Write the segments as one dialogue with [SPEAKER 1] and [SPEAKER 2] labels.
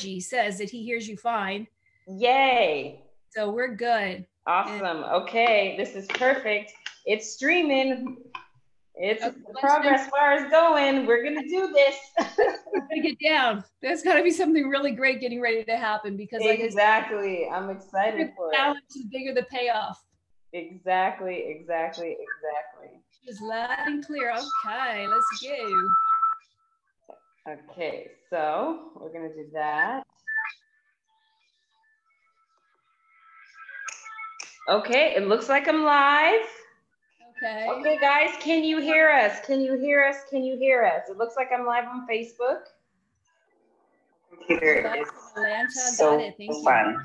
[SPEAKER 1] technology says that he hears you fine.
[SPEAKER 2] Yay.
[SPEAKER 1] So we're good.
[SPEAKER 2] Awesome. Okay, this is perfect. It's streaming. It's okay, progress bar is going. We're gonna do this.
[SPEAKER 1] we're gonna get down. There's gotta be something really great getting ready to happen because
[SPEAKER 2] exactly. Like, I'm excited for
[SPEAKER 1] it. The bigger the payoff.
[SPEAKER 2] Exactly, exactly, exactly.
[SPEAKER 1] Just loud and clear. Okay, let's go.
[SPEAKER 2] Okay, so we're gonna do that. Okay, it looks like I'm live.
[SPEAKER 1] Okay.
[SPEAKER 2] Okay, guys, can you hear us? Can you hear us? Can you hear us? It looks like I'm live on Facebook.
[SPEAKER 1] Computer is Atlanta, so got it. Thank fun.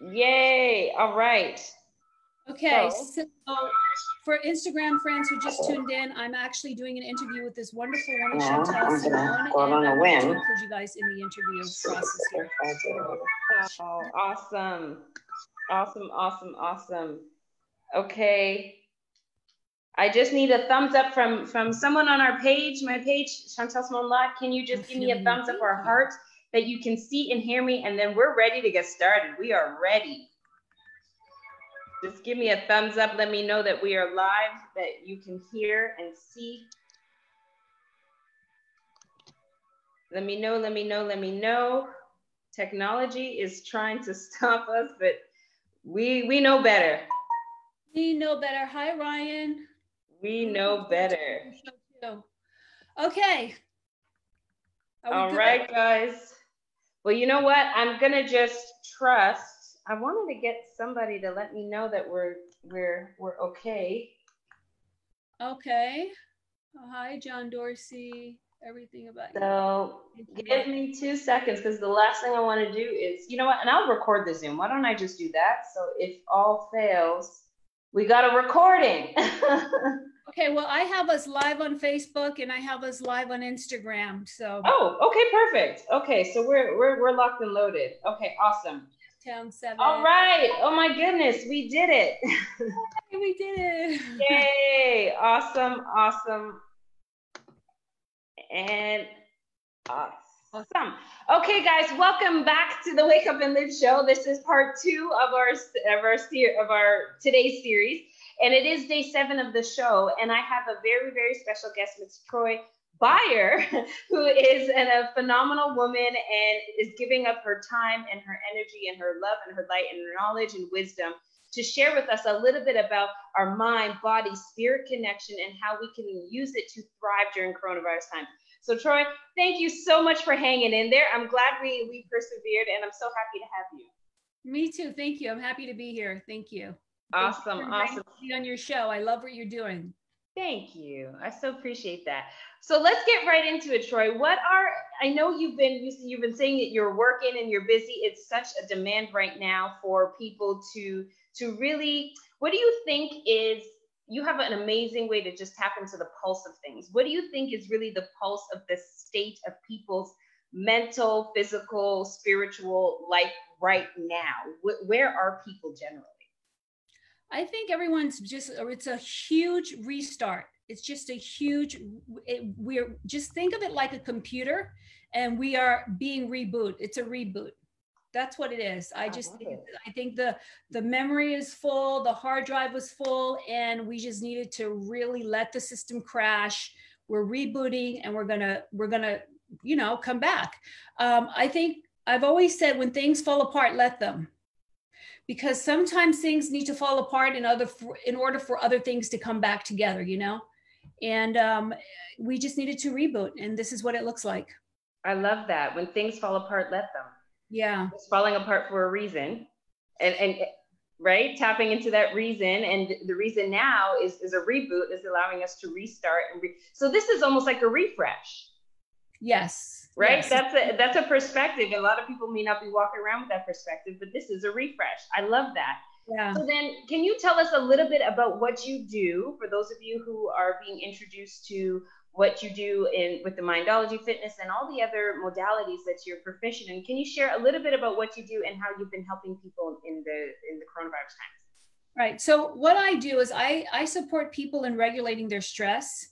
[SPEAKER 2] you. Yay! All right.
[SPEAKER 1] Okay, so, so for Instagram friends who just tuned in, I'm actually doing an interview with this wonderful woman, yeah, Chantel Simone, and
[SPEAKER 2] I'm going to
[SPEAKER 1] include you guys in the interview process here.
[SPEAKER 2] Oh, awesome. Awesome, awesome, awesome. Okay. I just need a thumbs up from from someone on our page, my page, Chantel Simone Lot. Can you just give me a thumbs up or a heart that you can see and hear me? And then we're ready to get started. We are ready. Just give me a thumbs up. Let me know that we are live, that you can hear and see. Let me know, let me know, let me know. Technology is trying to stop us, but we we know better.
[SPEAKER 1] We know better. Hi, Ryan.
[SPEAKER 2] We know better.
[SPEAKER 1] Okay.
[SPEAKER 2] All good? right, guys. Well, you know what? I'm gonna just trust. I wanted to get somebody to let me know that we're we're we're okay.
[SPEAKER 1] Okay. Oh, hi, John Dorsey everything about
[SPEAKER 2] so you. give me two seconds because the last thing I want to do is, you know what, and I'll record the Zoom. Why don't I just do that? So if all fails, we got a recording.
[SPEAKER 1] okay, well, I have us live on Facebook and I have us live on Instagram. So
[SPEAKER 2] Oh, okay, perfect. Okay, so we're we're we're locked and loaded. Okay, awesome.
[SPEAKER 1] Town seven.
[SPEAKER 2] All right. Oh my goodness, we did it.
[SPEAKER 1] we did it.
[SPEAKER 2] Yay. Awesome, awesome, and awesome. Okay, guys, welcome back to the Wake Up and Live show. This is part two of our of our of our today's series, and it is day seven of the show. And I have a very very special guest, Ms. Troy Beyer, who is an, a phenomenal woman and is giving up her time and her energy and her love and her light and her knowledge and wisdom to share with us a little bit about our mind, body, spirit connection and how we can use it to thrive during coronavirus time. So Troy, thank you so much for hanging in there. I'm glad we we persevered and I'm so happy to have you.
[SPEAKER 1] Me too. Thank you. I'm happy to be here. Thank you.
[SPEAKER 2] Awesome. You awesome.
[SPEAKER 1] On your show. I love what you're doing.
[SPEAKER 2] Thank you. I so appreciate that. So let's get right into it, Troy. What are I know you've been you've been saying that you're working and you're busy. It's such a demand right now for people to to really what do you think is you have an amazing way to just tap into the pulse of things. What do you think is really the pulse of the state of people's mental, physical, spiritual life right now? Where are people generally?
[SPEAKER 1] I think everyone's just, it's a huge restart. It's just a huge, it, we're just think of it like a computer and we are being reboot. It's a reboot. That's what it is. I just I think, I think the the memory is full the hard drive was full and we just needed to really let the system crash. We're rebooting and we're gonna we're gonna you know come back. Um, i think i've always said when things fall apart let them because sometimes things need to fall apart in other in order for other things to come back together you know? And um, we just needed to reboot and this is what it looks like.
[SPEAKER 2] I love that. When things fall apart let them.
[SPEAKER 1] Yeah.
[SPEAKER 2] It's falling apart for a reason. And and right? Tapping into that reason and the reason now is is a reboot is allowing us to restart and re- so this is almost like a refresh.
[SPEAKER 1] Yes
[SPEAKER 2] right?
[SPEAKER 1] Yes.
[SPEAKER 2] that's a that's a perspective. A lot of people may not be walking around with that perspective but this is a refresh. I love that.
[SPEAKER 1] Yeah.
[SPEAKER 2] So then, can you tell us a little bit about what you do for those of you who are being introduced to what you do in with the mindology fitness and all the other modalities that you're proficient in? Can you share a little bit about what you do and how you've been helping people in the in the coronavirus times?
[SPEAKER 1] Right. So what i do is i i support people in regulating their stress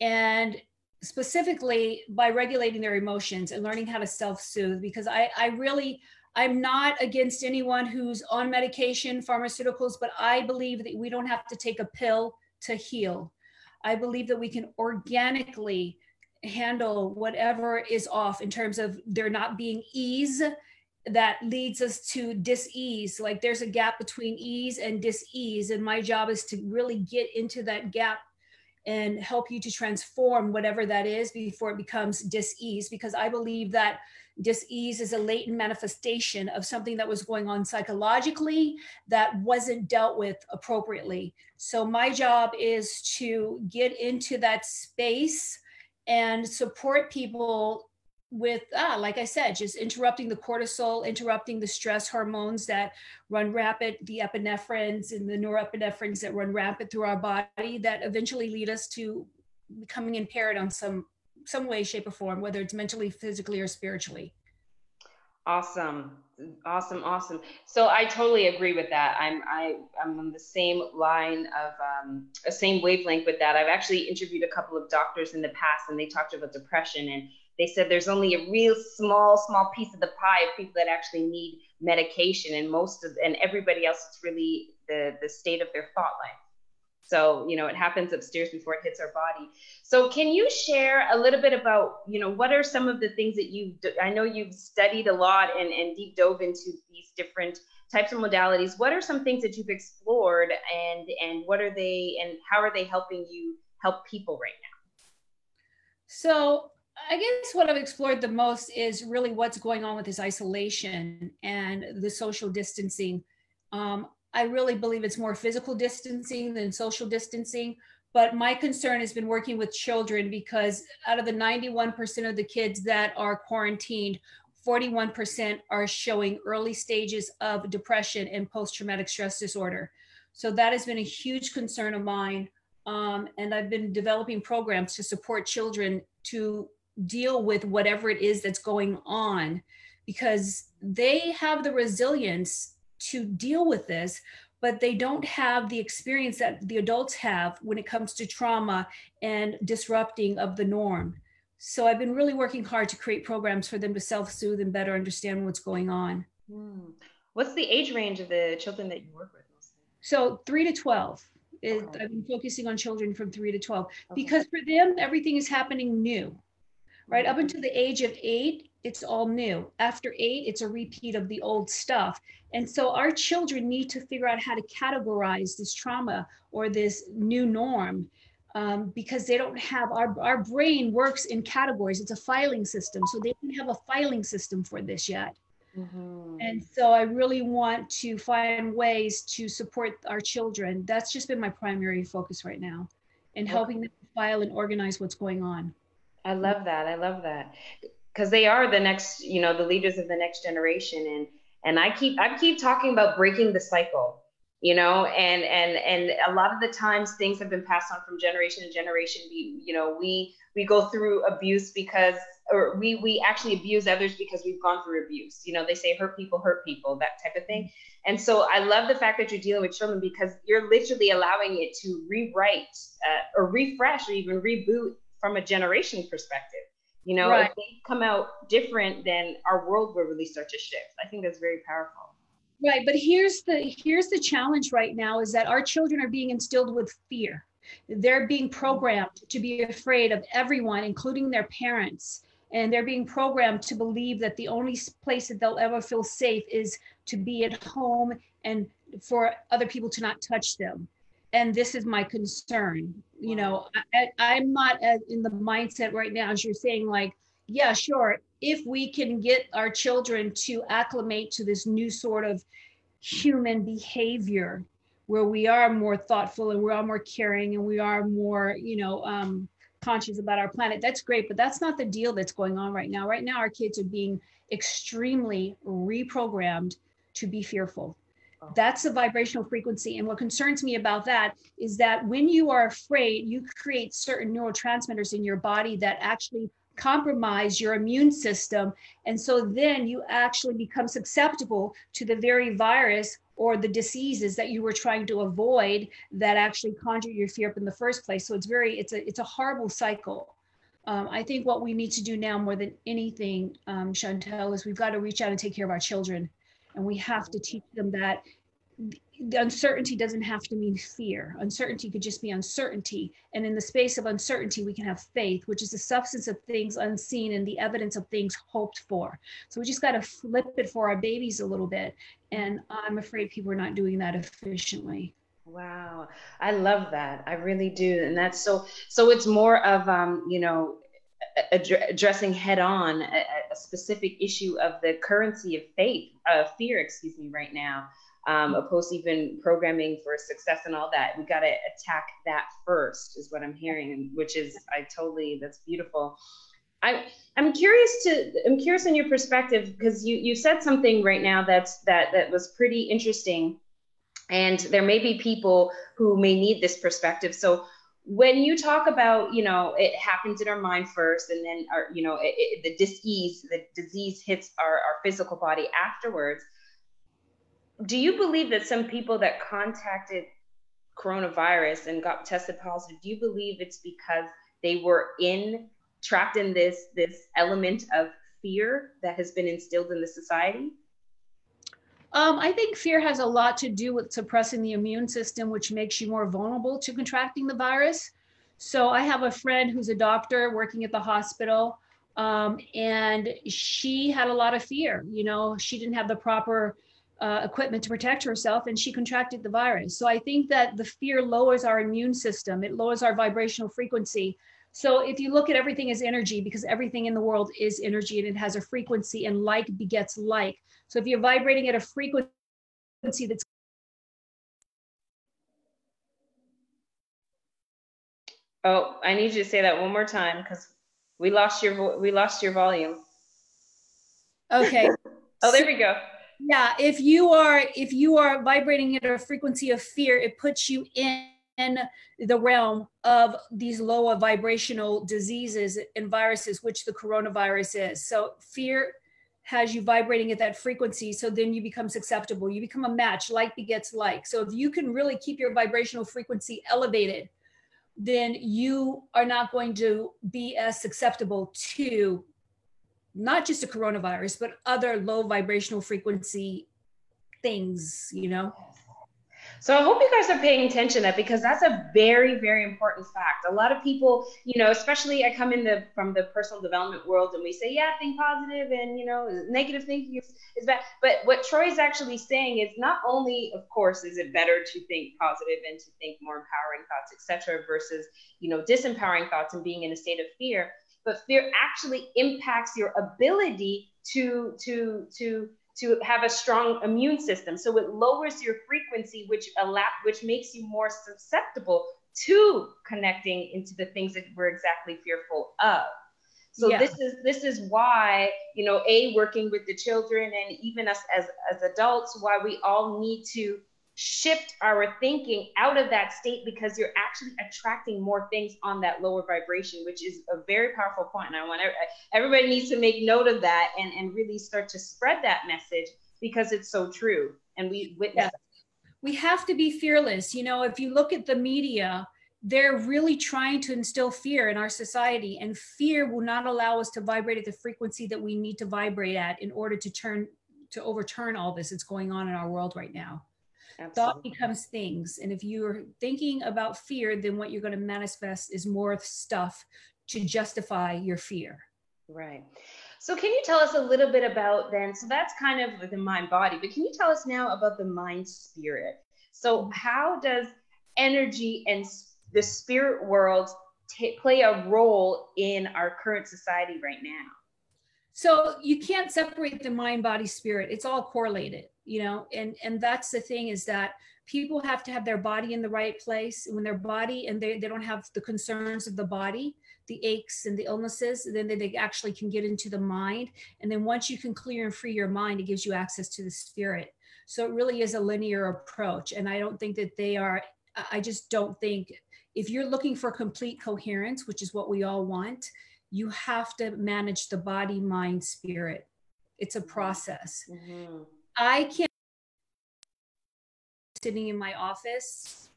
[SPEAKER 1] and specifically by regulating their emotions and learning how to self-soothe because I, I really i'm not against anyone who's on medication pharmaceuticals but i believe that we don't have to take a pill to heal. I believe that we can organically handle whatever is off in terms of there not being ease that leads us to dis-ease. Like there's a gap between ease and dis-ease and my job is to really get into that gap and help you to transform whatever that is before it becomes dis-ease because i believe that dis-ease is a latent manifestation of something that was going on psychologically that wasn't dealt with appropriately. So my job is to get into that space and support people with ah, like I said, just interrupting the cortisol, interrupting the stress hormones that run rapid, the epinephrines and the norepinephrines that run rapid through our body that eventually lead us to becoming impaired on some some way, shape, or form, whether it's mentally, physically, or spiritually.
[SPEAKER 2] Awesome. Awesome, awesome. So I totally agree with that. I'm I I'm on the same line of um, a same wavelength with that. I've actually interviewed a couple of doctors in the past, and they talked about depression and they said there's only a real small, small piece of the pie of people that actually need medication, and most of and everybody else it's really the the state of their thought life. So you know it happens upstairs before it hits our body. So can you share a little bit about you know what are some of the things that you I know you've studied a lot and and deep dove into these different types of modalities. What are some things that you've explored and and what are they and how are they helping you help people right now?
[SPEAKER 1] So I guess what I've explored the most is really what's going on with this isolation and the social distancing. Um, I really believe it's more physical distancing than social distancing. But my concern has been working with children because out of the 91% of the kids that are quarantined, 41% are showing early stages of depression and post traumatic stress disorder. So that has been a huge concern of mine. Um, and I've been developing programs to support children to deal with whatever it is that's going on because they have the resilience to deal with this but they don't have the experience that the adults have when it comes to trauma and disrupting of the norm so i've been really working hard to create programs for them to self-soothe and better understand what's going on
[SPEAKER 2] hmm. what's the age range of the children that you work with
[SPEAKER 1] so 3 to 12 okay. i've been focusing on children from 3 to 12 okay. because for them everything is happening new right? Up until the age of eight, it's all new. After eight, it's a repeat of the old stuff. And so our children need to figure out how to categorize this trauma or this new norm um, because they don't have our, our brain works in categories. It's a filing system. So they don't have a filing system for this yet. Mm-hmm. And so I really want to find ways to support our children. That's just been my primary focus right now and helping them file and organize what's going on.
[SPEAKER 2] I love that. I love that because they are the next, you know, the leaders of the next generation. And and I keep I keep talking about breaking the cycle, you know, and and and a lot of the times things have been passed on from generation to generation. We, you know, we we go through abuse because or we we actually abuse others because we've gone through abuse. You know, they say hurt people hurt people, that type of thing. And so I love the fact that you're dealing with children because you're literally allowing it to rewrite uh, or refresh or even reboot from a generation perspective. You know, right. if they come out different, then our world will really start to shift. I think that's very powerful.
[SPEAKER 1] Right, but here's the here's the challenge right now is that our children are being instilled with fear. They're being programmed to be afraid of everyone, including their parents. And they're being programmed to believe that the only place that they'll ever feel safe is to be at home and for other people to not touch them and this is my concern you know I, am not in the mindset right now as you're saying like yeah sure if we can get our children to acclimate to this new sort of human behavior where we are more thoughtful and we are more caring and we are more you know um, conscious about our planet that's great but that's not the deal that's going on right now. Right now our kids are being extremely reprogrammed to be fearful that's a vibrational frequency. And what concerns me about that is that when you are afraid, you create certain neurotransmitters in your body that actually compromise your immune system. And so then you actually become susceptible to the very virus or the diseases that you were trying to avoid that actually conjure your fear up in the first place. So it's very, it's a, it's a horrible cycle. um, I think what we need to do now more than anything, um, Chantel, is we've got to reach out and take care of our children. And we have to teach them that the uncertainty doesn't have to mean fear. Uncertainty could just be uncertainty. And in the space of uncertainty, we can have faith, which is the substance of things unseen and the evidence of things hoped for. So we just got to flip it for our babies a little bit. And I'm afraid people are not doing that efficiently.
[SPEAKER 2] Wow, I love that. I really do, and that's so. So it's more of um, you know, addressing head on a, a, specific issue of the currency of faith, uh, fear, excuse me, right now. Um, opposed even programming for success and all that. We got to attack that first, is what I'm hearing, which is I totally that's beautiful. I I'm curious to I'm curious in your perspective because you you said something right now that's that that was pretty interesting and there may be people who may need this perspective so when you talk about you know it happens in our mind first and then our you know it, it, the disease the disease hits our, our physical body afterwards do you believe that some people that contacted coronavirus and got tested positive do you believe it's because they were in trapped in this this element of fear that has been instilled in the society
[SPEAKER 1] um, I think fear has a lot to do with suppressing the immune system, which makes you more vulnerable to contracting the virus. So I have a friend who's a doctor working at the hospital, um, and she had a lot of fear. You know, she didn't have the proper uh, equipment to protect herself, and she contracted the virus. So I think that the fear lowers our immune system. It lowers our vibrational frequency. So if you look at everything as energy, because everything in the world is energy and it has a frequency, and like begets like. So if you're vibrating at a frequency that's
[SPEAKER 2] Oh, I need you to say that one more time because we lost your we lost your volume.
[SPEAKER 1] Okay.
[SPEAKER 2] oh, there we go.
[SPEAKER 1] Yeah, if you are if you are vibrating at a frequency of fear, it puts you in in the realm of these lower vibrational diseases and viruses, which the coronavirus is. So fear has you vibrating at that frequency. So then you become susceptible. You become a match. Like begets like. So if you can really keep your vibrational frequency elevated, then you are not going to be as susceptible to not just a coronavirus, but other low vibrational frequency things, you know?
[SPEAKER 2] So I hope you guys are paying attention to that because that's a very, very important fact. A lot of people, you know, especially I come in the from the personal development world and we say, yeah, think positive and you know, negative thinking is, is bad. But what Troy's actually saying is not only, of course, is it better to think positive and to think more empowering thoughts, etc., versus, you know, disempowering thoughts and being in a state of fear, but fear actually impacts your ability to to to to have a strong immune system. So it lowers your frequency, which allow, which makes you more susceptible to connecting into the things that we're exactly fearful of. So yeah. this is this is why you know a working with the children and even us as as adults why we all need to shift our thinking out of that state because you're actually attracting more things on that lower vibration, which is a very powerful point. And I want everybody needs to make note of that and, and really start to spread that message because it's so true. And we witness. Yeah.
[SPEAKER 1] We have to be fearless. You know, if you look at the media, they're really trying to instill fear in our society, and fear will not allow us to vibrate at the frequency that we need to vibrate at in order to turn to overturn all this that's going on in our world right now. Absolutely. Thought becomes things. And if you're thinking about fear, then what you're going to manifest is more stuff to justify your fear.
[SPEAKER 2] Right. So, can you tell us a little bit about then? So, that's kind of the mind body, but can you tell us now about the mind spirit? So, mm-hmm. how does energy and the spirit world t- play a role in our current society right now?
[SPEAKER 1] So, you can't separate the mind, body, spirit, it's all correlated you know and and that's the thing is that people have to have their body in the right place. When their body and they, they don't have the concerns of the body the aches and the illnesses then they they actually can get into the mind. And then once you can clear and free your mind it gives you access to the spirit. So it really is a linear approach. And i don't think that they are i just don't think if you're looking for complete coherence which is what we all want you have to manage the body mind spirit. It's a process. Mm-hmm. I can't sitting in my office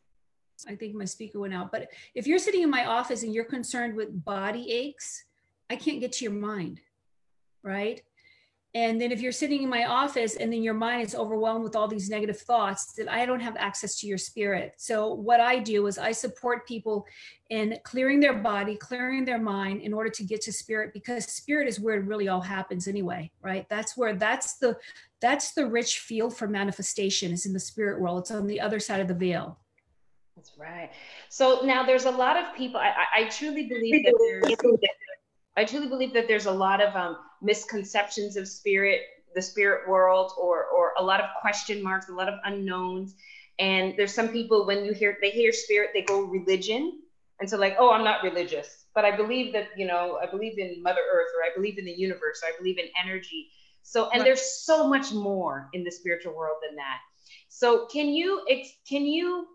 [SPEAKER 1] I think my speaker went out. But if you're sitting in my office and you're concerned with body aches, I can't get to your mind, right? And then if you're sitting in my office and then your mind is overwhelmed with all these negative thoughts, then I don't have access to your spirit. So what I do is I support people in clearing their body, clearing their mind in order to get to spirit because spirit is where it really all happens anyway, right? That's where that's the that's the rich field for manifestation is in the spirit world. It's on the other side of the veil.
[SPEAKER 2] That's right. So now there's a lot of people. I, I truly believe that there's I truly believe that there's a lot of um, misconceptions of spirit, the spirit world, or or a lot of question marks, a lot of unknowns. And there's some people when you hear they hear spirit, they go religion, and so like, oh, I'm not religious, but I believe that you know, I believe in Mother Earth, or I believe in the universe, or I believe in energy. So, and there's so much more in the spiritual world than that. So, can you can you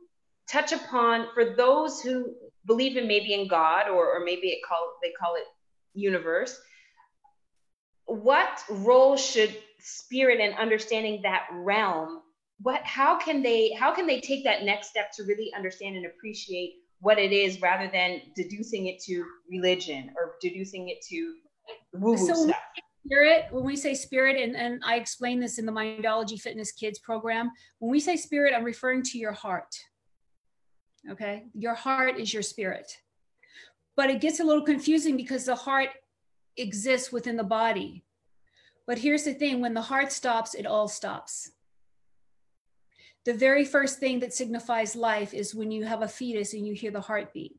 [SPEAKER 2] touch upon for those who believe in maybe in God or or maybe it call they call it universe, what role should spirit and understanding that realm what how can they how can they take that next step to really understand and appreciate what it is rather than deducing it to religion or deducing it to woo so stuff?
[SPEAKER 1] spirit when we say spirit and, and i explain this in the mindology fitness kids program when we say spirit i'm referring to your heart okay? Your heart is your spirit but it gets a little confusing because the heart exists within the body. But here's the thing when the heart stops, it all stops. The very first thing that signifies life is when you have a fetus and you hear the heartbeat.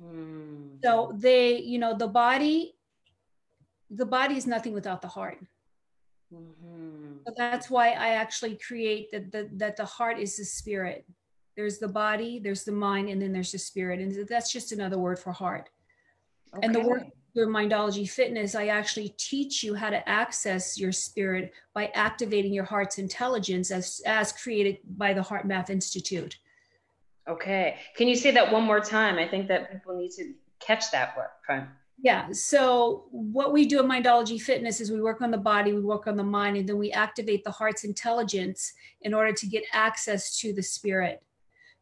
[SPEAKER 1] Mm-hmm. So they, you know, the body, the body is nothing without the heart. Mm-hmm. So that's why I actually create that the, that the heart is the spirit there's the body, there's the mind, and then there's the spirit. And that's just another word for heart. Okay. And the work through Mindology Fitness, I actually teach you how to access your spirit by activating your heart's intelligence as, as created by the HeartMath Institute.
[SPEAKER 2] Okay. Can you say that one more time? I think that people need to catch that word.
[SPEAKER 1] Yeah. So what we do at Mindology Fitness is we work on the body, we work on the mind, and then we activate the heart's intelligence in order to get access to the spirit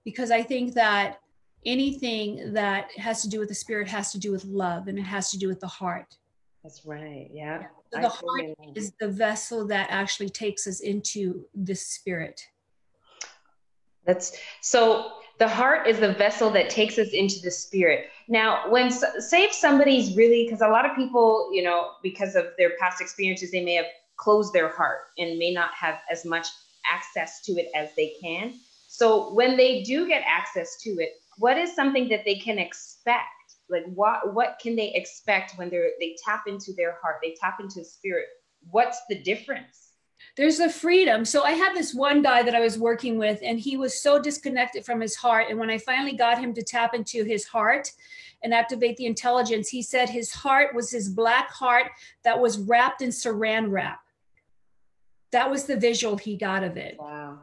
[SPEAKER 1] because I think that anything that has to do with the spirit has to do with love and it has to do with the heart.
[SPEAKER 2] That's right. Yeah. yeah.
[SPEAKER 1] So the heart is the vessel that actually takes us into the spirit.
[SPEAKER 2] That's so the heart is the vessel that takes us into the spirit. Now, when say if somebody's really because a lot of people, you know, because of their past experiences, they may have closed their heart and may not have as much access to it as they can. So when they do get access to it, what is something that they can expect? Like what what can they expect when they're they tap into their heart, they tap into spirit? What's the difference?
[SPEAKER 1] There's a freedom. So I had this one guy that I was working with, and he was so disconnected from his heart. And when I finally got him to tap into his heart and activate the intelligence, he said his heart was his black heart that was wrapped in saran wrap. That was the visual he got of it.
[SPEAKER 2] Wow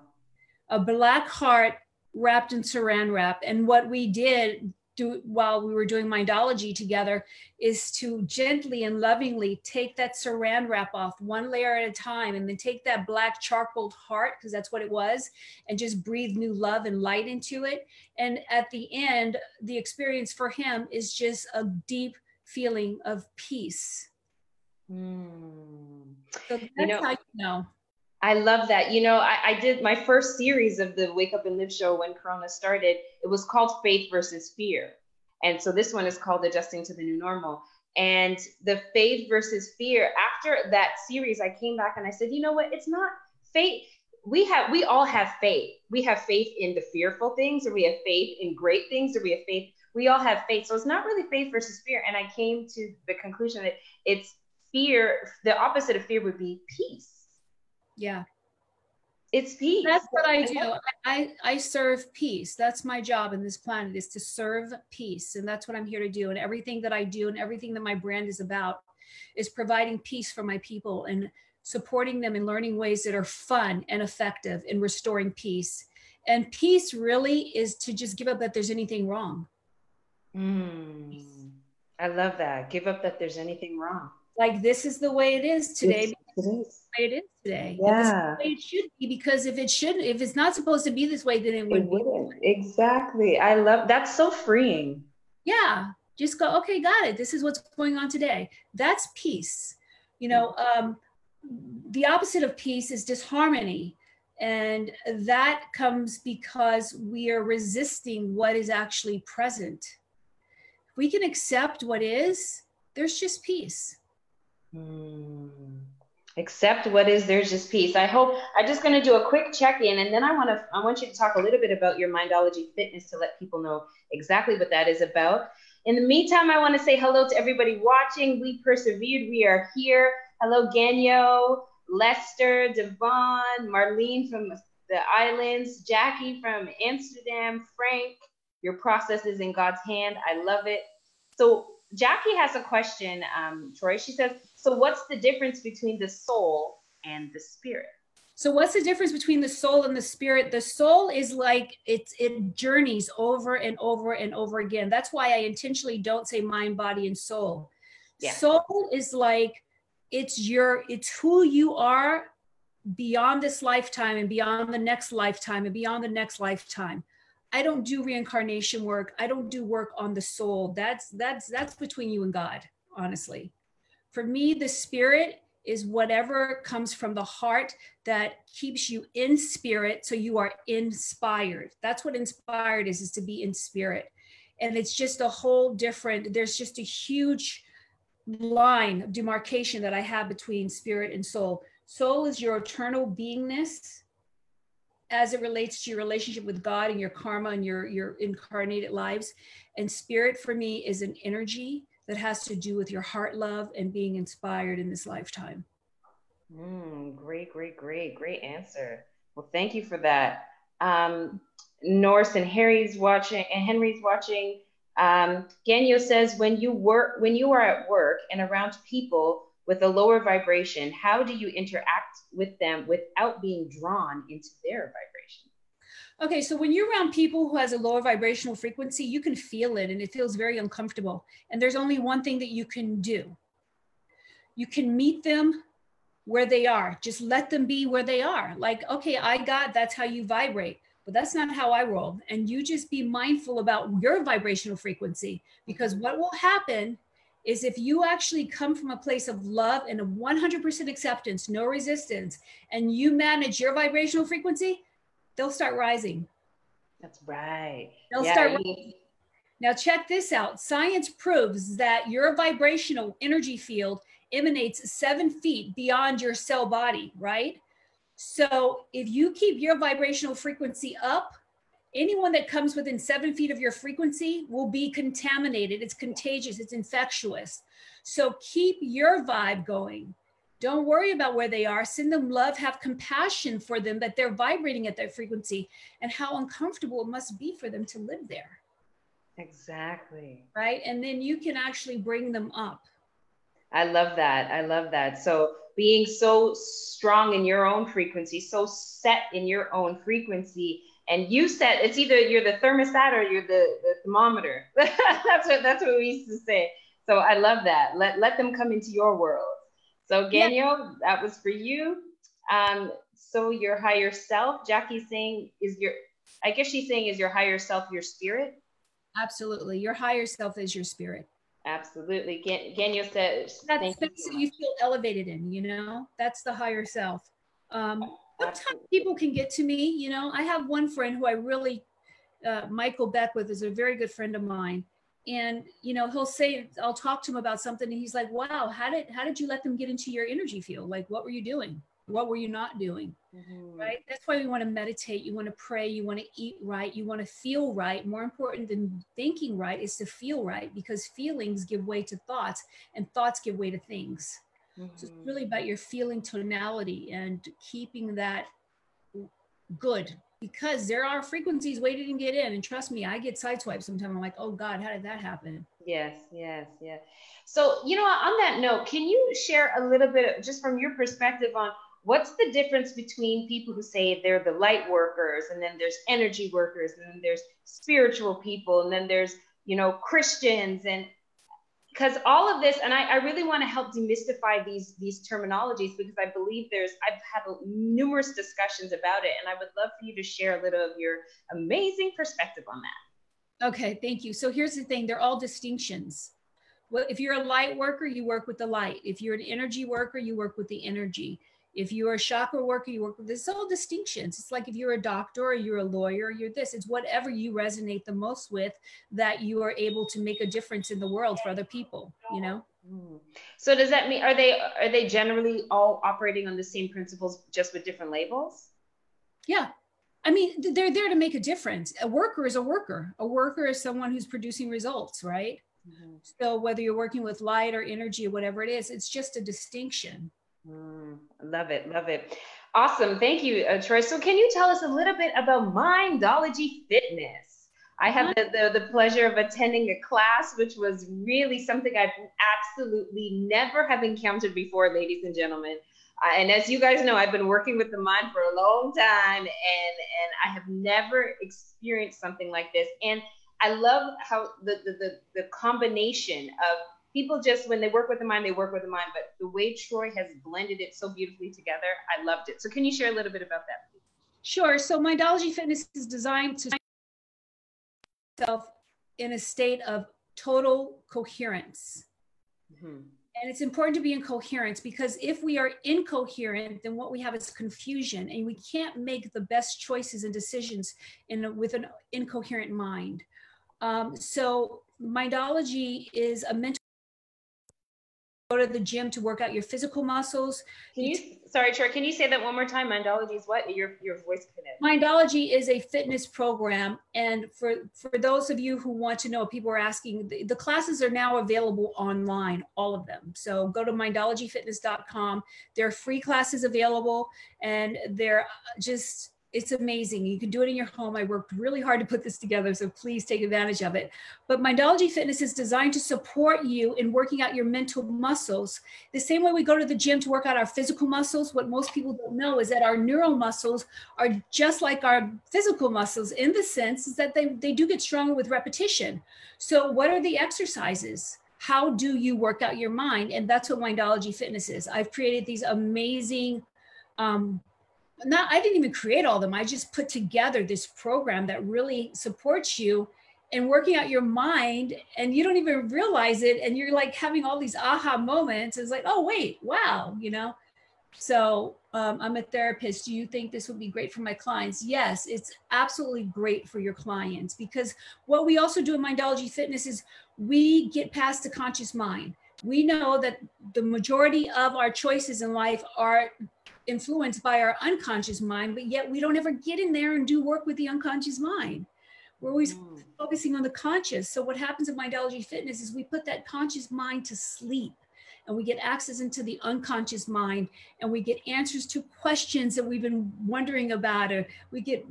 [SPEAKER 1] a black heart wrapped in saran wrap. And what we did do while we were doing mindology together is to gently and lovingly take that saran wrap off one layer at a time and then take that black charcoal heart because that's what it was and just breathe new love and light into it and at the end the experience for him is just a deep feeling of peace mm. so that's you know, how you know
[SPEAKER 2] I love that. You know, I, I, did my first series of the Wake Up and Live show when Corona started. It was called Faith versus Fear. And so this one is called Adjusting to the New Normal. And the faith versus fear, after that series, I came back and I said, you know what? It's not faith. We have, we all have faith. We have faith in the fearful things, or we have faith in great things, or we have faith. We all have faith. So it's not really faith versus fear. And I came to the conclusion that it's fear. The opposite of fear would be peace
[SPEAKER 1] yeah.
[SPEAKER 2] It's peace.
[SPEAKER 1] That's what I do. I, I serve peace. That's my job in this planet is to serve peace. And that's what I'm here to do. And everything that I do and everything that my brand is about is providing peace for my people and supporting them in learning ways that are fun and effective in restoring peace. And peace really is to just give up that there's anything wrong.
[SPEAKER 2] Mm, I love that. Give up that there's anything wrong.
[SPEAKER 1] Like this is the way it is today. It is. Way it is today. Yeah. it should be because if it should, if it's not supposed to be this way, then it, it wouldn't.
[SPEAKER 2] Exactly. I love that's so freeing.
[SPEAKER 1] Yeah. Just go, okay, got it. This is what's going on today. That's peace. You know, um, the opposite of peace is disharmony. And that comes because we are resisting what is actually present. If we can accept what is, there's just peace.
[SPEAKER 2] Mm. Accept what is, there's just peace. I hope I'm just going to do a quick check-in and then I want to I want you to talk a little bit about your Mindology fitness to let people know exactly what that is about. In the meantime, I want to say hello to everybody watching. We persevered. We are here. Hello, Ganyo, Lester, Devon, Marlene from the islands, Jackie from Amsterdam, Frank. Your process is in God's hand. I love it. So Jackie has a question, um, Troy. She says, so what's the difference between the soul and the spirit?
[SPEAKER 1] So what's the difference between the soul and the spirit? The soul is like it's it journeys over and over and over again. That's why I intentionally don't say mind, body, and soul. Yeah. Soul is like it's your it's who you are beyond this lifetime and beyond the next lifetime and beyond the next lifetime. I don't do reincarnation work. I don't do work on the soul. That's that's that's between you and God, honestly. For me, the spirit is whatever comes from the heart that keeps you in spirit so you are inspired that's what inspired is is to be in spirit and it's just a whole different there's just a huge line of demarcation that i have between spirit and soul soul is your eternal beingness as it relates to your relationship with god and your karma and your your incarnated lives and spirit for me is an energy that has to do with your heart love and being inspired in this lifetime.
[SPEAKER 2] Mm, great, great, great, great answer. Well, thank you for that. Um, Norse and Harry's watching, and Henry's watching. Um, Ganyo says, when you work, when you are at work and around people with a lower vibration, how do you interact with them without being drawn into their vibration?
[SPEAKER 1] Okay, so when you're around people who has a lower vibrational frequency, you can feel it and it feels very uncomfortable. And there's only one thing that you can do. You can meet them where they are. Just let them be where they are. Like, okay, I got that's how you vibrate, but that's not how I roll. And you just be mindful about your vibrational frequency because what will happen is if you actually come from a place of love and a 100% acceptance, no resistance, and you manage your vibrational frequency, they'll start rising.
[SPEAKER 2] That's right.
[SPEAKER 1] They'll yeah, start rising. Now, check this out. Science proves that your vibrational energy field emanates seven feet beyond your cell body, right? So, if you keep your vibrational frequency up, anyone that comes within seven feet of your frequency will be contaminated. It's contagious, it's infectious. So, keep your vibe going. Don't worry about where they are. Send them love. Have compassion for them that they're vibrating at that frequency and how uncomfortable it must be for them to live there.
[SPEAKER 2] Exactly.
[SPEAKER 1] Right. And then you can actually bring them up.
[SPEAKER 2] I love that. I love that. So being so strong in your own frequency, so set in your own frequency, and you set it's either you're the thermostat or you're the, the thermometer. that's what that's what we used to say. So I love that. Let let them come into your world. So Ganyo, yeah. that was for you. Um, so your higher self, Jackie's saying is your, I guess she's saying is your higher self your spirit?
[SPEAKER 1] Absolutely. Your higher self is your spirit.
[SPEAKER 2] Absolutely. Ganyo says,
[SPEAKER 1] that's, that's you. you feel elevated in, you know, that's the higher self. Um, sometimes people can get to me, you know, I have one friend who I really, uh, Michael Beckwith is a very good friend of mine. And you know he'll say i'll talk to him about something and he's like wow how did how did you let them get into your energy field? Like what were you doing? What were you not doing? Mm-hmm. right? That's why we want to meditate you want to pray you want to eat right you want to feel right. More important than thinking right is to feel right because feelings give way to thoughts and thoughts give way to things mm-hmm. so it's really about your feeling tonality and keeping that good because there are frequencies waiting to get in. And trust me, I get sideswiped sometimes. I'm like, oh God, how did that happen?
[SPEAKER 2] Yes, yes, yes. So, you know, on that note, can you share a little bit just from your perspective on what's the difference between people who say they're the light workers and then there's energy workers and then there's spiritual people and then there's, you know, Christians and because all of this, and I, I really want to help demystify these these terminologies because I believe there's I've had numerous discussions about it, and I would love for you to share a little of your amazing perspective on that.
[SPEAKER 1] Okay, thank you. So here's the thing: they're all distinctions. Well, if you're a light worker, you work with the light. If you're an energy worker, you work with the energy. If you're a chakra worker, you work with this. all distinctions. It's like if you're a doctor or you're a lawyer, you're this. It's whatever you resonate the most with that you are able to make a difference in the world for other people, you know?
[SPEAKER 2] Hmm. So does that mean are they are they generally all operating on the same principles just with different labels?
[SPEAKER 1] Yeah. I mean, they're there to make a difference. A worker is a worker. A worker is someone who's producing results, right? Mm-hmm. So whether you're working with light or energy or whatever it is, it's just a distinction.
[SPEAKER 2] Mm, love it, love it. Awesome, thank you, uh, Troy. So, can you tell us a little bit about Mindology Fitness? I had the, the, the pleasure of attending a class, which was really something I've absolutely never have encountered before, ladies and gentlemen. Uh, and as you guys know, I've been working with the mind for a long time, and and I have never experienced something like this. And I love how the the the, the combination of people just when they work with the mind, they work with the mind. But the way Troy has blended it so beautifully together, I loved it. So can you share a little bit about that? Please?
[SPEAKER 1] Sure. So Mindology Fitness is designed to self in a state of total coherence. Mm-hmm. And it's important to be in coherence because if we are incoherent, then what we have is confusion, and we can't make the best choices and decisions in a, with an incoherent mind. Um, so, Mindology is a mental go to the gym to work out your physical muscles.
[SPEAKER 2] Can you, sorry, Troy, can you say that one more time? Mindology is what? Your, your voice
[SPEAKER 1] connect. Mindology is a fitness program. And for, for those of you who want to know, people are asking, the, the classes are now available online, all of them. So go to mindologyfitness.com. There are free classes available and they're just, it's amazing. You can do it in your home. I worked really hard to put this together, so please take advantage of it. But Mindology Fitness is designed to support you in working out your mental muscles. The same way we go to the gym to work out our physical muscles, what most people don't know is that our neural muscles are just like our physical muscles in the sense that they, they do get stronger with repetition. So what are the exercises? How do you work out your mind? And that's what Mindology Fitness is. I've created these amazing um, not I didn't even create all of them. I just put together this program that really supports you in working out your mind and you don't even realize it and you're like having all these aha moments. It's like oh wait wow you know? So um, i'm a therapist. Do you think this would be great for my clients? Yes it's absolutely great for your clients because what we also do in mindology fitness is we get past the conscious mind. We know that the majority of our choices in life are influenced by our unconscious mind, but yet we don't ever get in there and do work with the unconscious mind. We're always mm. focusing on the conscious. So what happens in Mindology Fitness is we put that conscious mind to sleep and we get access into the unconscious mind and we get answers to questions that we've been wondering about or we get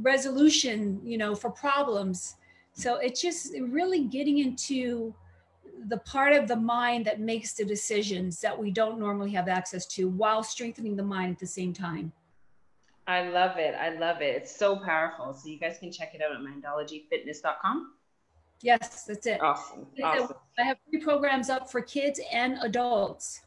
[SPEAKER 1] resolution, you know, for problems. So it's just really getting into the part of the mind that makes the decisions that we don't normally have access to while strengthening the mind at the same time.
[SPEAKER 2] I love it. I love it. It's so powerful. So you guys can check it out at mindologyfitness.com.
[SPEAKER 1] Yes, that's it.
[SPEAKER 2] Awesome. awesome.
[SPEAKER 1] I have three programs up for kids and adults.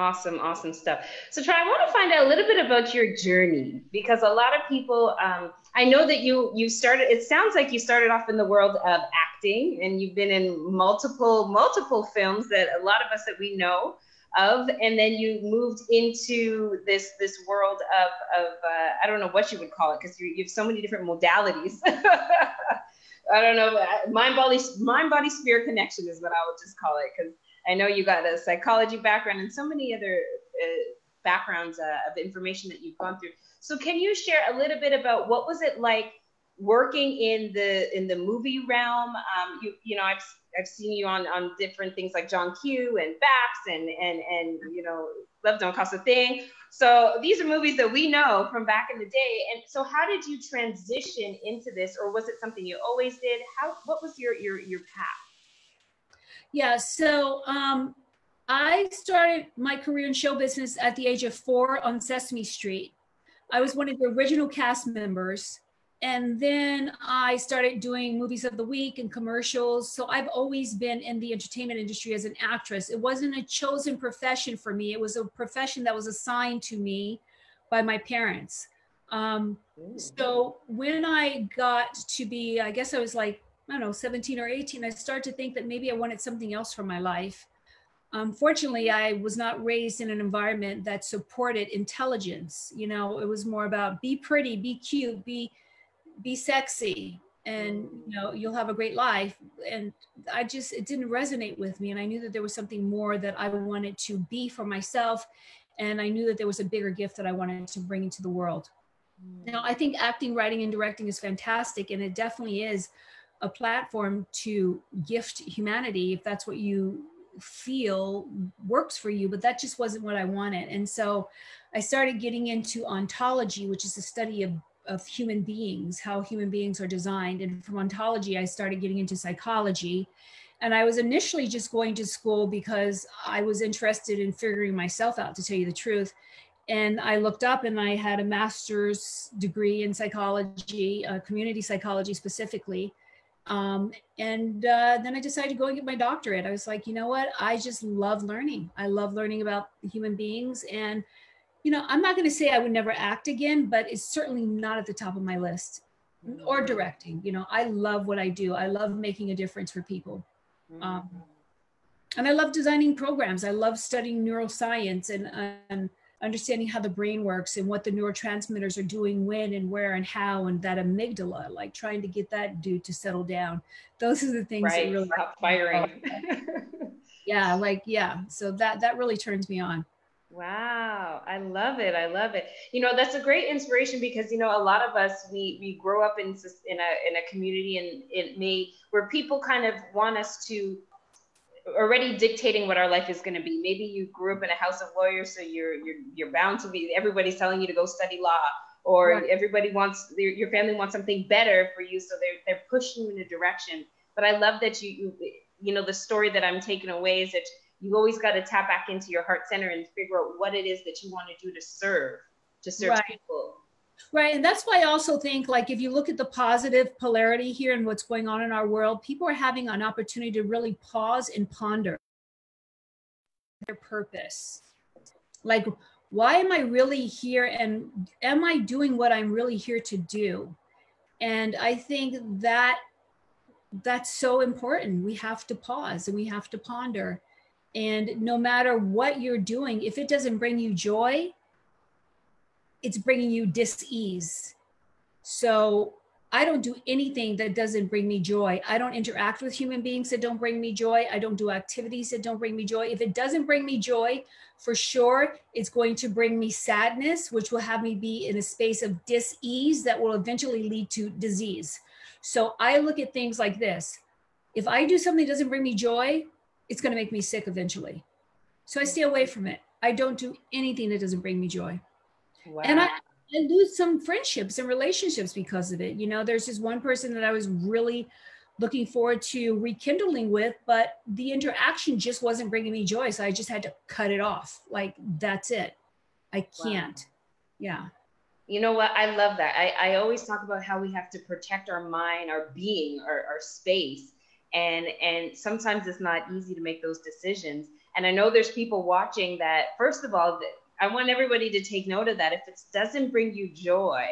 [SPEAKER 2] Awesome, awesome stuff. So, Troy, I want to find out a little bit about your journey because a lot of people, um, I know that you you started. It sounds like you started off in the world of acting, and you've been in multiple multiple films that a lot of us that we know of, and then you moved into this this world of of uh, I don't know what you would call it because you, you have so many different modalities. I don't know, mind body mind body spirit connection is what I would just call it because I know you got a psychology background and so many other uh, backgrounds uh, of information that you've gone through. So can you share a little bit about what was it like working in the in the movie realm? Um, you you know I've I've seen you on on different things like John Q and Baps and and and you know Love Don't Cost a Thing. So these are movies that we know from back in the day. And so how did you transition into this, or was it something you always did? How what was your your your path?
[SPEAKER 1] Yeah, so um, I started my career in show business at the age of four on Sesame Street. I was one of the original cast members. and then I started doing movies of the week and commercials. So I've always been in the entertainment industry as an actress. It wasn't a chosen profession for me, it was a profession that was assigned to me by my parents. Um, so when I got to be, I guess I was like, I don't know, 17 or 18, I started to think that maybe I wanted something else for my life. Unfortunately, I was not raised in an environment that supported intelligence. You know, it was more about be pretty, be cute, be be sexy, and you know you'll have a great life. And I just it didn't resonate with me, and I knew that there was something more that I wanted to be for myself, and I knew that there was a bigger gift that I wanted to bring into the world. Mm. Now, I think acting, writing, and directing is fantastic, and it definitely is a platform to gift humanity if that's what you feel works for you. But that just wasn't what I wanted. And so I started getting into ontology, which is the study of, of human beings, how human beings are designed. And from ontology, I started getting into psychology. And I was initially just going to school because I was interested in figuring myself out, to tell you the truth and I looked up and I had a master's degree in psychology, uh, community psychology specifically. Um, and uh, then I decided to go and get my doctorate. I was like, you know what? I just love learning. I love learning about human beings. And, you know, I'm not going to say I would never act again, but it's certainly not at the top of my list or mm-hmm. directing. You know, I love what I do, I love making a difference for people. Um, mm-hmm. and I love designing programs. I love studying neuroscience and, and understanding how the brain works and what the neurotransmitters are doing when and where and how and that amygdala like trying to get that dude to settle down those are the things
[SPEAKER 2] right. that really Stop firing
[SPEAKER 1] yeah like yeah so that that really turns me on
[SPEAKER 2] Wow, I love it. I love it. You know, that's a great inspiration because you know a lot of us we we grow up in in a in a community and it may where people kind of want us to already dictating what our life is going to be. Maybe you grew up in a house of lawyers, so you're you're you're bound to be. Everybody's telling you to go study law, or right. everybody wants your, your family wants something better for you, so they're they're pushing you in a direction. But I love that you you you know the story that I'm taking away is that you always got to tap back into your heart center and figure out what it is that you want to do to serve to serve right. people
[SPEAKER 1] Right. And that's why I also think, like, if you look at the positive polarity here and what's going on in our world, people are having an opportunity to really pause and ponder their purpose. Like, why am I really here? And am I doing what I'm really here to do? And I think that that's so important. We have to pause and we have to ponder. And no matter what you're doing, if it doesn't bring you joy, it's bringing you dis-ease. So i don't do anything that doesn't bring me joy. I don't interact with human beings that don't bring me joy. I don't do activities that don't bring me joy. If it doesn't bring me joy for sure it's going to bring me sadness which will have me be in a space of dis-ease that will eventually lead to disease. So i look at things like this. If i do something that doesn't bring me joy it's going to make me sick eventually. So i stay away from it. I don't do anything that doesn't bring me joy Wow. And I, I lose some friendships and relationships because of it. You know, there's just one person that I was really looking forward to rekindling with, but the interaction just wasn't bringing me joy. So I just had to cut it off. Like, that's it. I can't. Wow. Yeah.
[SPEAKER 2] You know what? I love that. I, I always talk about how we have to protect our mind, our being, our, our space. And and sometimes it's not easy to make those decisions. And I know there's people watching that, first of all, I want everybody to take note of that. If it doesn't bring you joy,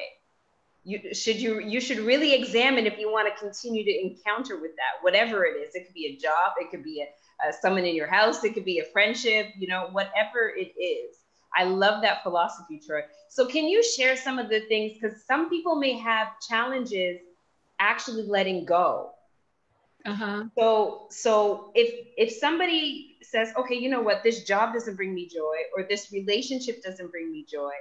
[SPEAKER 2] you should you you should really examine if you want to continue to encounter with that, whatever it is. It could be a job, it could be a, a someone in your house, it could be a friendship, you know, whatever it is. I love that philosophy, Troy. So can you share some of the things because some people may have challenges actually letting go
[SPEAKER 1] uh-huh.
[SPEAKER 2] So so if if somebody says, okay, you know what, this job doesn't bring me joy, or this relationship doesn't bring me joy,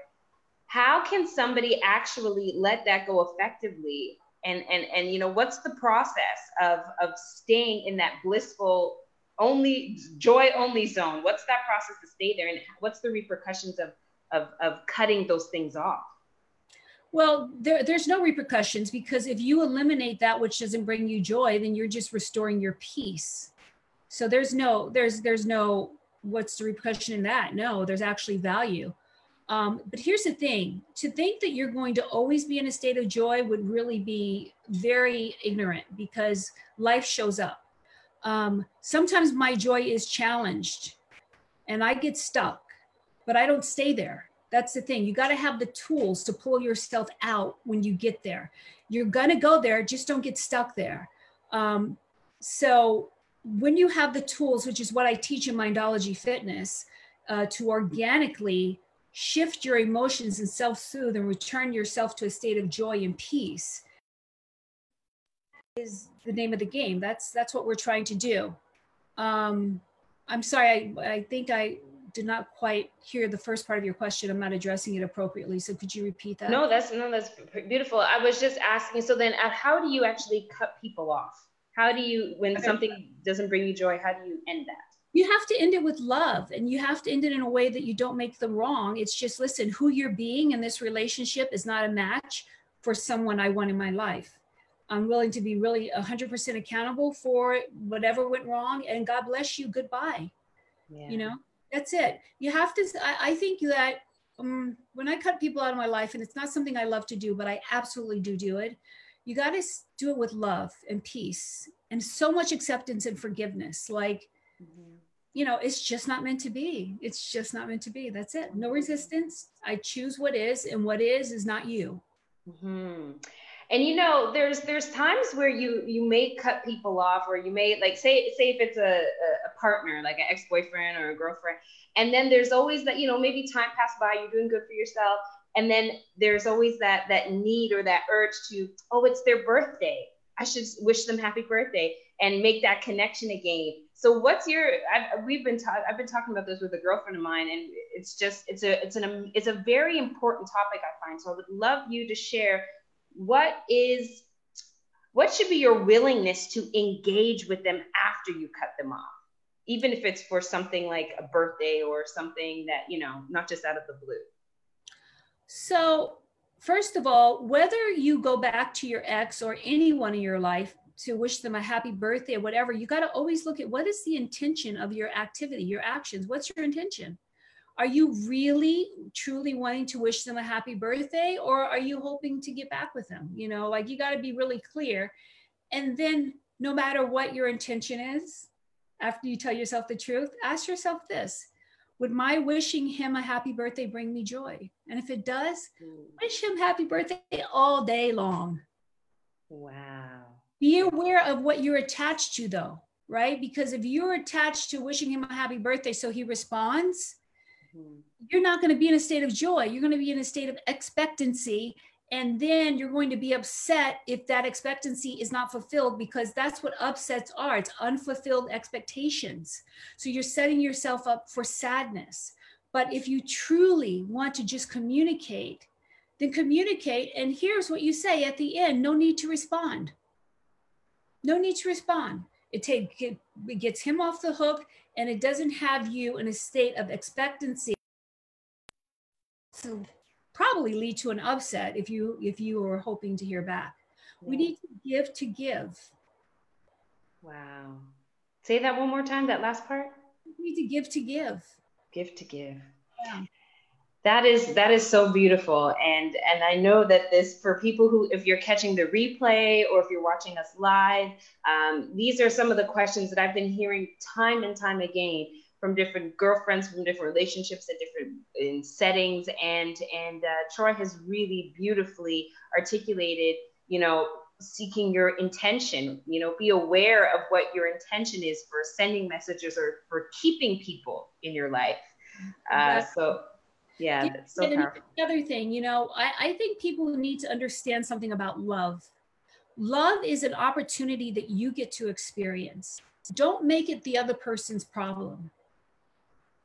[SPEAKER 2] how can somebody actually let that go effectively? And and and you know, what's the process of of staying in that blissful only joy only zone? What's that process to stay there, and what's the repercussions of of of cutting those things off?
[SPEAKER 1] Well, there, there's no repercussions because if you eliminate that which doesn't bring you joy, then you're just restoring your peace. So there's no, there's, there's no, what's the repercussion in that? No, there's actually value. Um, but here's the thing to think that you're going to always be in a state of joy would really be very ignorant because life shows up. Um, sometimes my joy is challenged and I get stuck, but I don't stay there. That's the thing. You got to have the tools to pull yourself out when you get there. You're going to go there, just don't get stuck there. Um, so, when you have the tools, which is what I teach in Mindology Fitness, uh, to organically shift your emotions and self soothe and return yourself to a state of joy and peace, is the name of the game. That's that's what we're trying to do. Um, I'm sorry, I, I think I did not quite hear the first part of your question. I'm not addressing it appropriately. So could you repeat that?
[SPEAKER 2] No, that's no, that's beautiful. I was just asking. So then, how do you actually cut people off? How do you, when something doesn't bring you joy, how do you end that?
[SPEAKER 1] You have to end it with love, and you have to end it in a way that you don't make them wrong. It's just listen, who you're being in this relationship is not a match for someone I want in my life. I'm willing to be really 100% accountable for whatever went wrong, and God bless you. Goodbye. Yeah. You know, that's it. You have to, I, I think that um, when I cut people out of my life, and it's not something I love to do, but I absolutely do do it, you got to do it with love and peace and so much acceptance and forgiveness. Like, mm-hmm. you know, it's just not meant to be. It's just not meant to be. That's it. No resistance. I choose what is, and what is is not you.
[SPEAKER 2] Mm-hmm and you know there's there's times where you you may cut people off or you may like say say if it's a, a partner like an ex-boyfriend or a girlfriend and then there's always that you know maybe time passed by you're doing good for yourself and then there's always that that need or that urge to oh it's their birthday. I should wish them happy birthday and make that connection again. So what's your I've, we've been ta- i've been talking about this with a girlfriend of mine and it's just it's a it's an it's a very important topic i find. So i would love you to share what is what should be your willingness to engage with them after you cut them off? Even if it's for something like a birthday or something that you know not just out of the blue.
[SPEAKER 1] So first of all whether you go back to your ex or anyone in your life to wish them a happy birthday or whatever you got to always look at what is the intention of your activity your actions. What's your intention are you really truly wanting to wish them a happy birthday or are you hoping to get back with them? You know like you got to be really clear. And then no matter what your intention is after you tell yourself the truth ask yourself this. Would my wishing him a happy birthday bring me joy? And if it does wish him happy birthday all day long.
[SPEAKER 2] Wow.
[SPEAKER 1] Be aware of what you're attached to though right? Because if you're attached to wishing him a happy birthday so he responds Mm-hmm. You're not going to be in a state of joy. You're going to be in a state of expectancy. And then you're going to be upset if that expectancy is not fulfilled because that's what upsets are it's unfulfilled expectations. So you're setting yourself up for sadness. But if you truly want to just communicate, then communicate. And here's what you say at the end no need to respond. No need to respond. It, take, it gets him off the hook and it doesn't have you in a state of expectancy. To probably lead to an upset if you if you were hoping to hear back. Yeah. we need to give to give.
[SPEAKER 2] Wow. Say that one more time that last part.
[SPEAKER 1] We need to give to give.
[SPEAKER 2] Give to give. Yeah that is that is so beautiful. And and i know that this for people who if you're catching the replay or if you're watching us live um, these are some of the questions that i've been hearing time and time again from different girlfriends from different relationships and different in settings. And and uh, troy has really beautifully articulated you know seeking your intention. You know be aware of what your intention is for sending messages or for keeping people in your life. Uh, so yeah, that's so powerful.
[SPEAKER 1] Another thing, you know, I, I think people need to understand something about love. Love is an opportunity that you get to experience. Don't make it the other person's problem.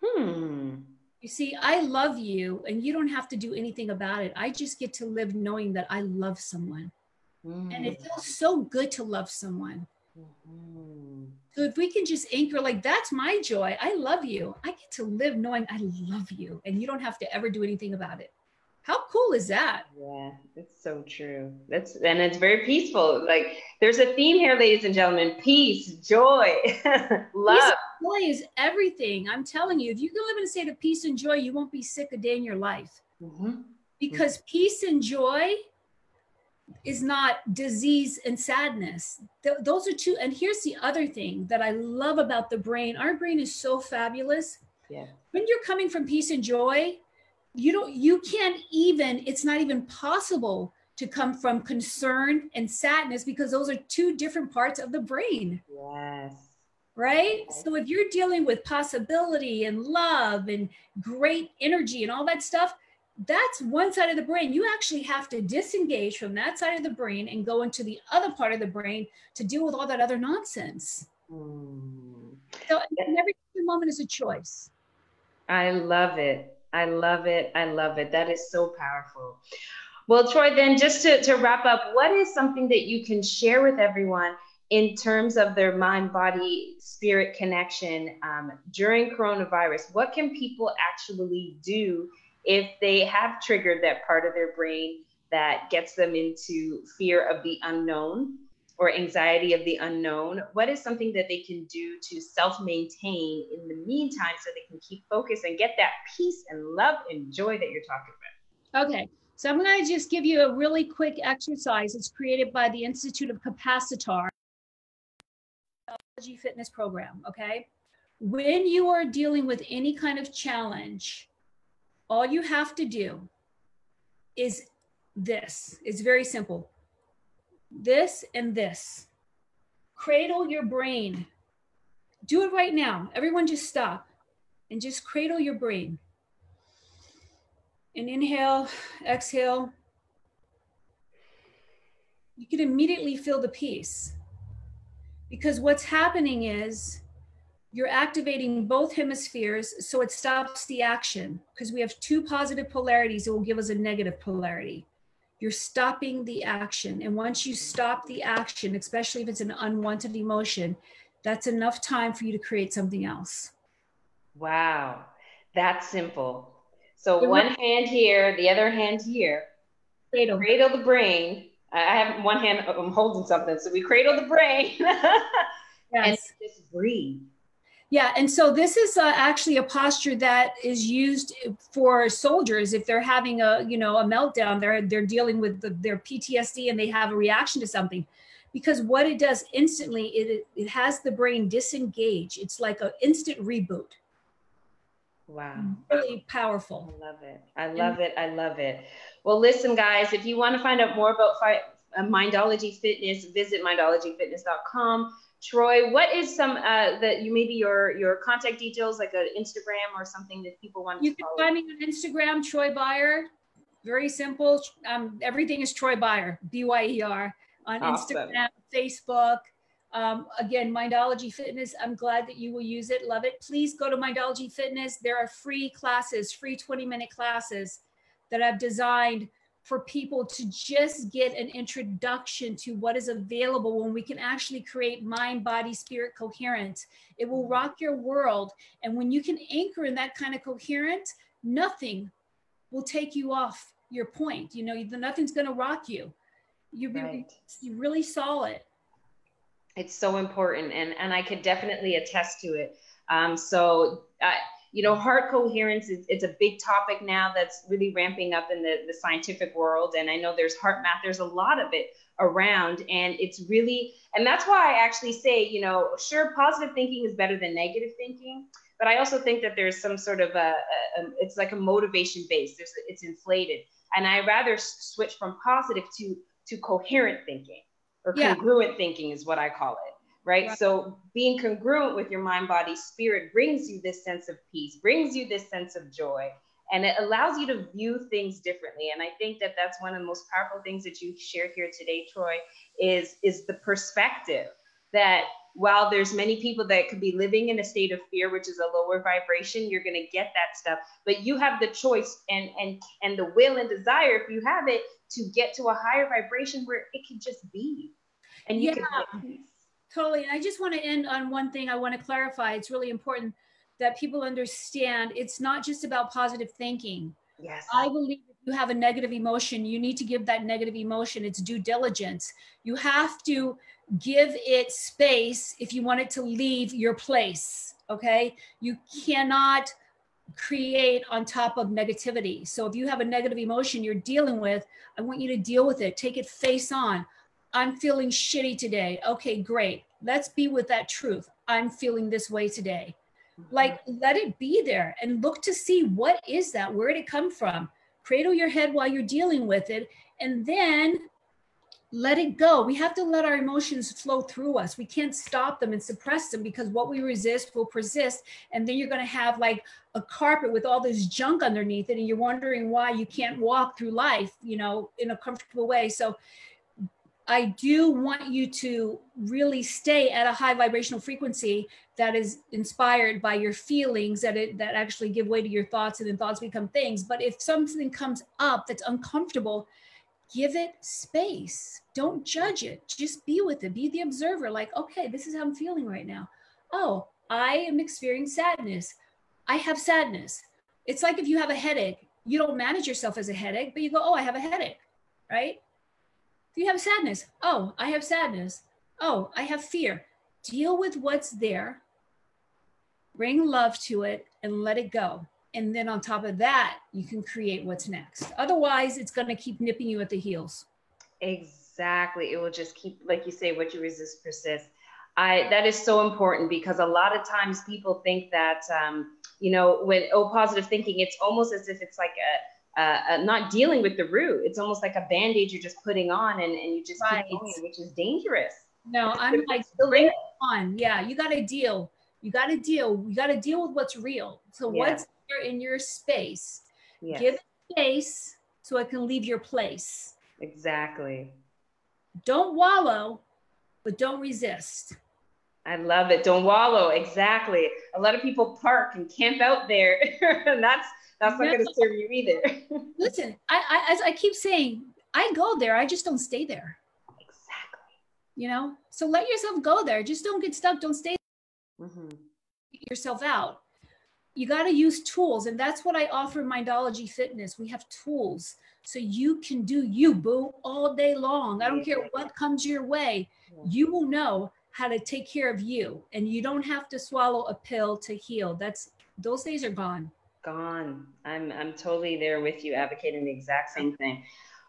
[SPEAKER 2] Hmm.
[SPEAKER 1] You see, I love you, and you don't have to do anything about it. I just get to live knowing that I love someone. Mm. And it hmm. feels so good to love someone. Mm-hmm. So if we can just anchor like that's my joy. I love you. I get to live knowing I love you and you don't have to ever do anything about it. How cool is that?
[SPEAKER 2] Yeah, it's so true. That's and it's very peaceful. Like there's a theme here, ladies and gentlemen: peace, joy, love.
[SPEAKER 1] joy is everything. I'm telling you, if you can live in a state of peace and joy, you won't be sick a day in your life. Mm-hmm. Because mm-hmm. peace and joy is not disease and sadness. Th- those are two. And here's the other thing that I love about the brain our brain is so fabulous.
[SPEAKER 2] Yeah.
[SPEAKER 1] When you're coming from peace and joy, you don't, you can't even, it's not even possible to come from concern and sadness because those are two different parts of the brain.
[SPEAKER 2] Yes.
[SPEAKER 1] Right? Yes. So if you're dealing with possibility and love and great energy and all that stuff, that's one side of the brain. You actually have to disengage from that side of the brain and go into the other part of the brain to deal with all that other nonsense. Mm. So every moment is a choice.
[SPEAKER 2] I love it. I love it. I love it. That is so powerful. Well, Troy, then just to, to wrap up, what is something that you can share with everyone in terms of their mind body spirit connection um, during coronavirus? What can people actually do if they have triggered that part of their brain that gets them into fear of the unknown or anxiety of the unknown, what is something that they can do to self maintain in the meantime so they can keep focus and get that peace and love and joy that you're talking
[SPEAKER 1] about? Okay. So I'm going to just give you a really quick exercise. It's created by the Institute of Capacitar fitness program. Okay. When you are dealing with any kind of challenge, all you have to do is this. It's very simple. This and this. Cradle your brain. Do it right now. Everyone just stop and just cradle your brain. And inhale, exhale. You can immediately feel the peace. Because what's happening is you're activating both hemispheres so it stops the action. Because we have two positive polarities it will give us a negative polarity. You're stopping the action and once you stop the action especially if it's an unwanted emotion that's enough time for you to create something else.
[SPEAKER 2] Wow that's simple. So one hand here the other hand here. Cradle, cradle the brain. I have one hand i'm holding something so we cradle the brain. Yes. and just breathe
[SPEAKER 1] yeah, and so this is uh, actually a posture that is used for soldiers if they're having a you know a meltdown. They're they're dealing with the, their PTSD and they have a reaction to something, because what it does instantly it it has the brain disengage. It's like an instant reboot.
[SPEAKER 2] Wow.
[SPEAKER 1] Really powerful.
[SPEAKER 2] I love it. I love it. I love it. Well, listen, guys, if you want to find out more about fi- uh, Mindology Fitness, visit mindologyfitness.com. Troy, what is some uh, that you maybe your your contact details, like an Instagram or something that people want to
[SPEAKER 1] you can follow? find me on Instagram, Troy Beyer. Very simple. Um, everything is Troy Beyer, B Y E R, on awesome. Instagram, Facebook. Um, again, Mindology Fitness. I'm glad that you will use it. Love it. Please go to Mindology Fitness. There are free classes, free 20 minute classes that I've designed for people to just get an introduction to what is available when we can actually create mind, body, spirit coherence. It will rock your world. And when you can anchor in that kind of coherence, nothing will take you off your point. You know, nothing's going to rock you. You, right. you really solid.
[SPEAKER 2] It's so important. And, and I could definitely attest to it. Um, so, uh, you know, heart coherence is it's a big topic now that's really ramping up in the, the scientific world. And I know there's HeartMath, there's a lot of it around. And it's really, and that's why I actually say, you know, sure, positive thinking is better than negative thinking. But I also think that there's some sort of a, a, a it's like a motivation base. There's it's inflated, and I rather switch from positive to to coherent thinking or yeah. congruent thinking is what I call it right? right? So being congruent with your mind, body, spirit brings you this sense of peace, brings you this sense of joy, and it allows you to view things differently. And I think that that's one of the most powerful things that you shared here today, Troy, is is the perspective that while there's many people that could be living in a state of fear which is a lower vibration you're going to get that stuff but you have the choice and and and the will and desire if you have it to get to a higher vibration where it can just be and you yeah. can
[SPEAKER 1] Totally. And I just want to end on one thing I want to clarify. It's really important that people understand it's not just about positive thinking.
[SPEAKER 2] Yes.
[SPEAKER 1] I believe if you have a negative emotion, you need to give that negative emotion its due diligence. You have to give it space if you want it to leave your place. Okay. You cannot create on top of negativity. So if you have a negative emotion you're dealing with, I want you to deal with it. Take it face on. I'm feeling shitty today. Okay, great. Let's be with that truth. I'm feeling this way today. Mm-hmm. Like let it be there and look to see what is that? Where did it come from? Cradle your head while you're dealing with it and then let it go. We have to let our emotions flow through us. We can't stop them and suppress them because what we resist will persist. And then you're going to have like a carpet with all this junk underneath it. And you're wondering why you can't walk through life, you know, in a comfortable way. So I do want you to really stay at a high vibrational frequency that is inspired by your feelings that it that actually give way to your thoughts and then thoughts become things. But if something comes up that's uncomfortable, give it space. Don't judge it. Just be with it. Be the observer. Like, okay, this is how I'm feeling right now. Oh, I am experiencing sadness. I have sadness. It's like if you have a headache, you don't manage yourself as a headache, but you go, oh, I have a headache, right? If you have sadness, oh, I have sadness. Oh, I have fear. Deal with what's there, bring love to it, and let it go. And then on top of that you can create what's next. Otherwise it's going to keep nipping you at the heels.
[SPEAKER 2] Exactly. It will just keep like you say what you resist persists. I that is so important because a lot of times people think that um, you know when oh positive thinking it's almost as if it's like a, a, a not dealing with the root it's almost like a band-aid you're just putting on and, and you just right. keep going which is dangerous
[SPEAKER 1] no i'm like bring it on yeah you got to deal you got to deal you got to deal with what's real so yeah. what's in your space. Yes. Give it space so it can leave your place.
[SPEAKER 2] Exactly.
[SPEAKER 1] Don't wallow, but don't resist.
[SPEAKER 2] I love it. Don't wallow. Exactly. A lot of people park and camp out there, and that's that's not no. going to serve you either.
[SPEAKER 1] Listen, I, I as I keep saying, I go there. I just don't stay there.
[SPEAKER 2] Exactly.
[SPEAKER 1] You know, so let yourself go there. Just don't get stuck. Don't stay. Mm-hmm. Yourself out you got to use tools and that's what i offer mindology fitness we have tools so you can do you boo all day long i don't care what comes your way you will know how to take care of you and you don't have to swallow a pill to heal that's those days are gone
[SPEAKER 2] gone i'm i'm totally there with you advocating the exact same thing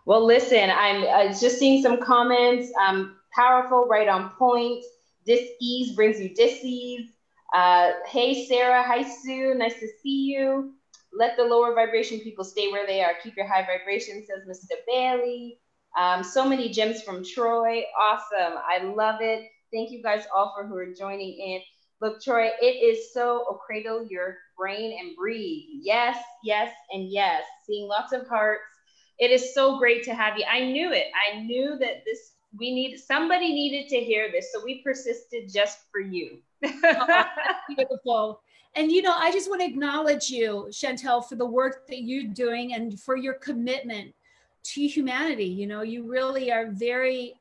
[SPEAKER 2] well listen i'm I just seeing some comments um powerful right on point dis ease brings you dis ease uh, hey, Sarah. Hi, Sue. Nice to see you. Let the lower vibration people stay where they are. Keep your high vibration, says Mr. Bailey. Um, so many gems from Troy. Awesome. I love it. Thank you guys all for who are joining in. Look, Troy, it is so oh, cradle your brain and breathe. Yes, yes, and yes. Seeing lots of hearts. It is so great to have you. I knew it. I knew that this we need somebody needed to hear this, so we persisted just for you
[SPEAKER 1] oh, beautiful. And you know, I just want to acknowledge you, Chantel, for the work that you're doing and for your commitment to humanity. You know, you really are very.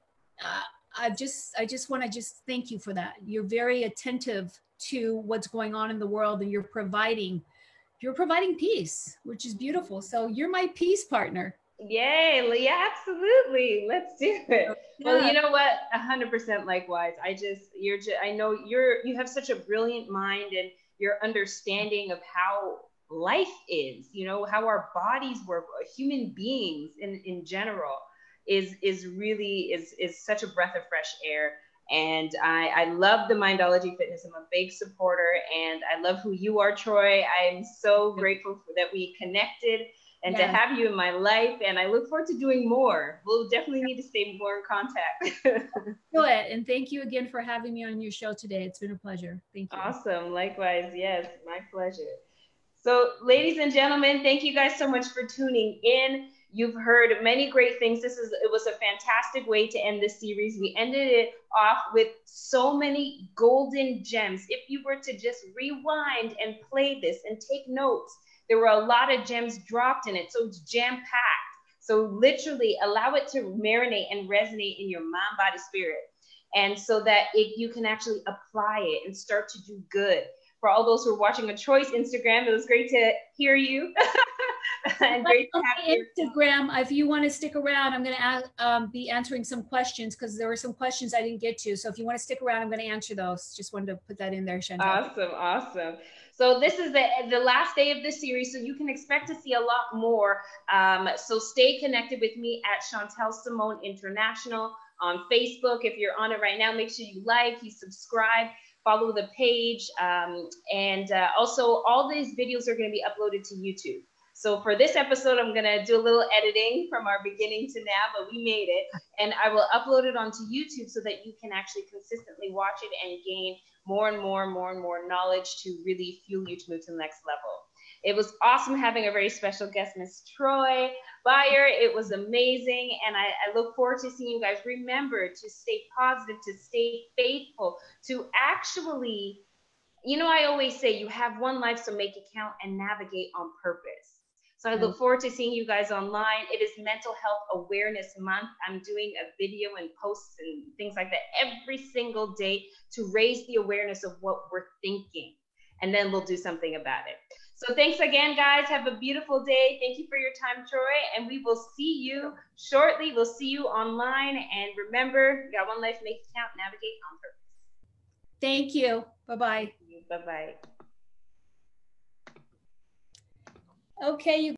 [SPEAKER 1] Uh, I just, I just want to just thank you for that. You're very attentive to what's going on in the world, and you're providing, you're providing peace, which is beautiful. So you're my peace partner.
[SPEAKER 2] Yay, yeah, absolutely. Let's do it. Yeah. Well, you know what? A hundred percent likewise. I just you're just I know you're you have such a brilliant mind and your understanding of how life is, you know, how our bodies work, uh, human beings in, in general is is really is is such a breath of fresh air. And I, I love the Mindology Fitness. I'm a big supporter and I love who you are, Troy. I'm so grateful for that we connected and to have you in my life. And I look forward to doing more. We'll definitely need to stay more in contact.
[SPEAKER 1] Do it. And thank you again for having me on your show today. It's been a pleasure. Thank you.
[SPEAKER 2] Awesome. Likewise. Yes, my pleasure. So, ladies and gentlemen, thank you guys so much for tuning in. You've heard many great things. This is it was a fantastic way to end this series. We ended it off with so many golden gems. If you were to just rewind and play this and take notes, there were a lot of gems dropped in it. So it's jam packed. So literally allow it to marinate and resonate in your mind, body, spirit. And so that it, you can actually apply it and start to do good. For all those who are watching a choice Instagram, it was great to hear you. and great
[SPEAKER 1] to have Instagram. If you want to stick around, I'm going to um, be answering some questions because there were some questions I didn't get to. So if you want to stick around, I'm going to answer those. Just wanted to put that in there, Chantel.
[SPEAKER 2] Awesome, awesome. So this is the the last day of the series, so you can expect to see a lot more. Um, so stay connected with me at Chantel Simone International on Facebook. If you're on it right now, make sure you like, you subscribe follow the page. Um, and uh, also, all these videos are going to be uploaded to YouTube. So for this episode, I'm to do a little editing from our beginning to now, but we made it. And I will upload it onto YouTube so that you can actually consistently watch it and gain more and more and more and more knowledge to really fuel you to move to the next level. It was awesome having a very special guest, Miss Troy Beyer. It was amazing. And I, I, look forward to seeing you guys. Remember to stay positive, to stay faithful, to actually, you know, I always say you have one life, so make it count and navigate on purpose. So I look forward to seeing you guys online. It is Mental Health Awareness Month. I'm doing a video and posts and things like that every single day to raise the awareness of what we're thinking. And then we'll do something about it. So thanks again, guys. Have a beautiful day. Thank you for your time, Troy. And we will see you shortly. We'll see you online. And remember, you got one life, make it count, navigate on purpose.
[SPEAKER 1] Thank you. Bye-bye.
[SPEAKER 2] Bye-bye.
[SPEAKER 1] Okay, you